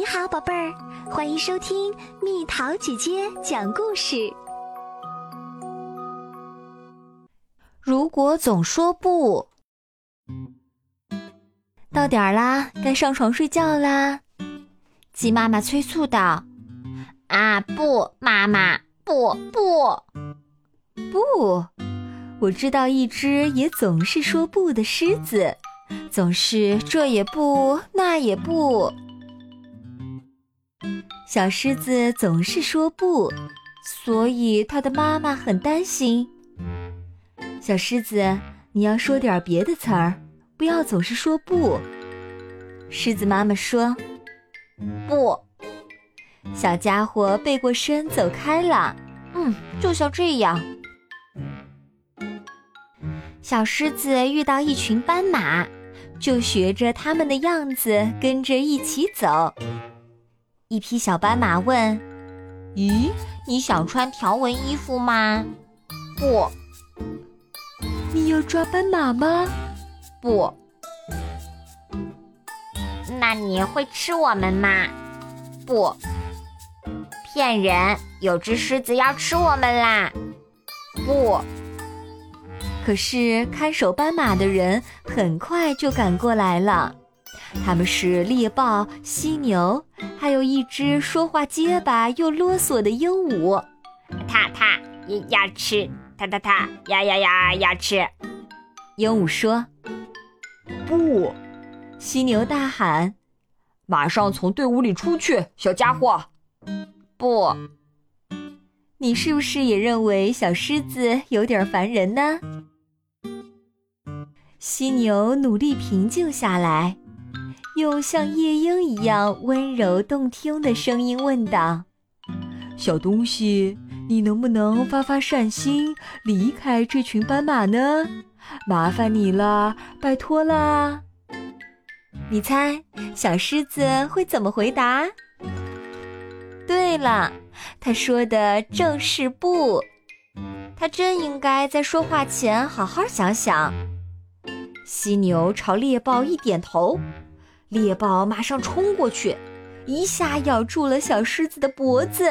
你好，宝贝儿，欢迎收听蜜桃姐姐讲故事。如果总说不，到点儿啦，该上床睡觉啦。鸡妈妈催促道：“啊，不，妈妈，不不不！我知道一只也总是说不的狮子，总是这也不，那也不。”小狮子总是说不，所以它的妈妈很担心。小狮子，你要说点别的词儿，不要总是说不。狮子妈妈说：“不。”小家伙背过身走开了。嗯，就像这样。小狮子遇到一群斑马，就学着他们的样子跟着一起走。一匹小斑马问：“咦，你想穿条纹衣服吗？”“不。”“你要抓斑马吗？”“不。”“那你会吃我们吗？”“不。”“骗人！有只狮子要吃我们啦！”“不。”可是看守斑马的人很快就赶过来了。他们是猎豹、犀牛，还有一只说话结巴又啰嗦的鹦鹉。它它要吃，它它它呀呀呀要吃。鹦鹉说：“不！”犀牛大喊：“马上从队伍里出去，小家伙！”不，你是不是也认为小狮子有点烦人呢？犀牛努力平静下来。用像夜莺一样温柔动听的声音问道：“小东西，你能不能发发善心，离开这群斑马呢？麻烦你了，拜托啦！”你猜，小狮子会怎么回答？对了，他说的正是不。他真应该在说话前好好想想。犀牛朝猎豹一点头。猎豹马上冲过去，一下咬住了小狮子的脖子。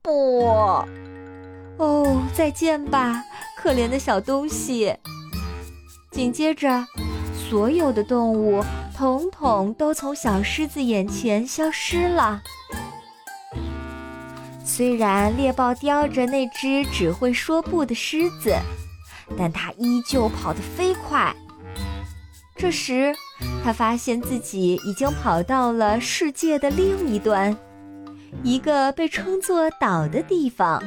不，哦，再见吧，可怜的小东西。紧接着，所有的动物统统都从小狮子眼前消失了。虽然猎豹叼着那只只会说不的狮子，但它依旧跑得飞快。这时，他发现自己已经跑到了世界的另一端，一个被称作岛的地方。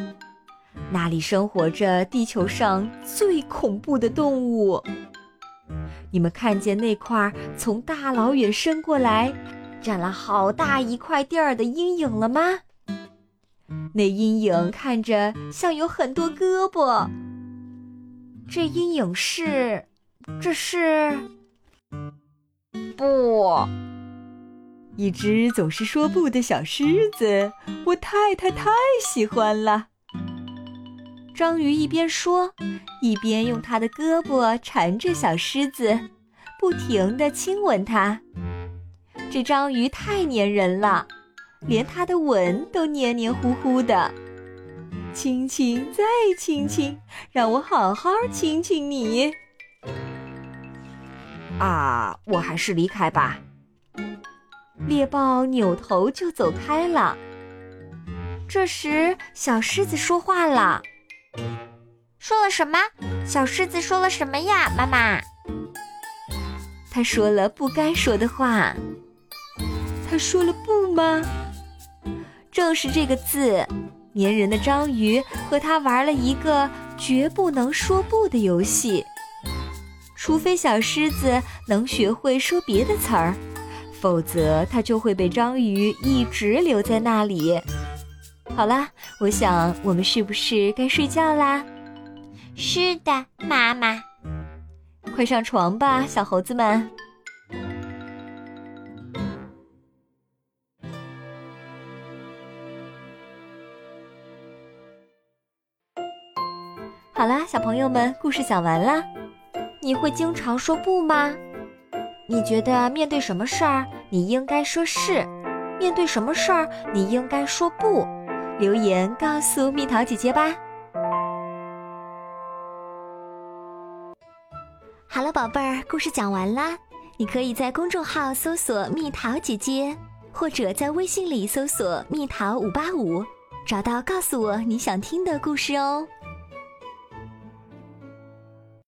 那里生活着地球上最恐怖的动物。你们看见那块从大老远伸过来、占了好大一块地儿的阴影了吗？那阴影看着像有很多胳膊。这阴影是，这是。不，一只总是说不的小狮子，我太太太喜欢了。章鱼一边说，一边用它的胳膊缠着小狮子，不停地亲吻它。这章鱼太粘人了，连它的吻都黏黏糊糊的。亲亲再亲亲，让我好好亲亲你。啊，我还是离开吧。猎豹扭头就走开了。这时，小狮子说话了：“说了什么？小狮子说了什么呀，妈妈？”他说了不该说的话。他说了不吗？正是这个字。粘人的章鱼和他玩了一个绝不能说不的游戏。除非小狮子能学会说别的词儿，否则它就会被章鱼一直留在那里。好啦，我想我们是不是该睡觉啦？是的，妈妈。快上床吧，小猴子们。好啦，小朋友们，故事讲完啦。你会经常说不吗？你觉得面对什么事儿你应该说是，面对什么事儿你应该说不？留言告诉蜜桃姐姐吧。好了，宝贝儿，故事讲完啦。你可以在公众号搜索“蜜桃姐姐”，或者在微信里搜索“蜜桃五八五”，找到告诉我你想听的故事哦。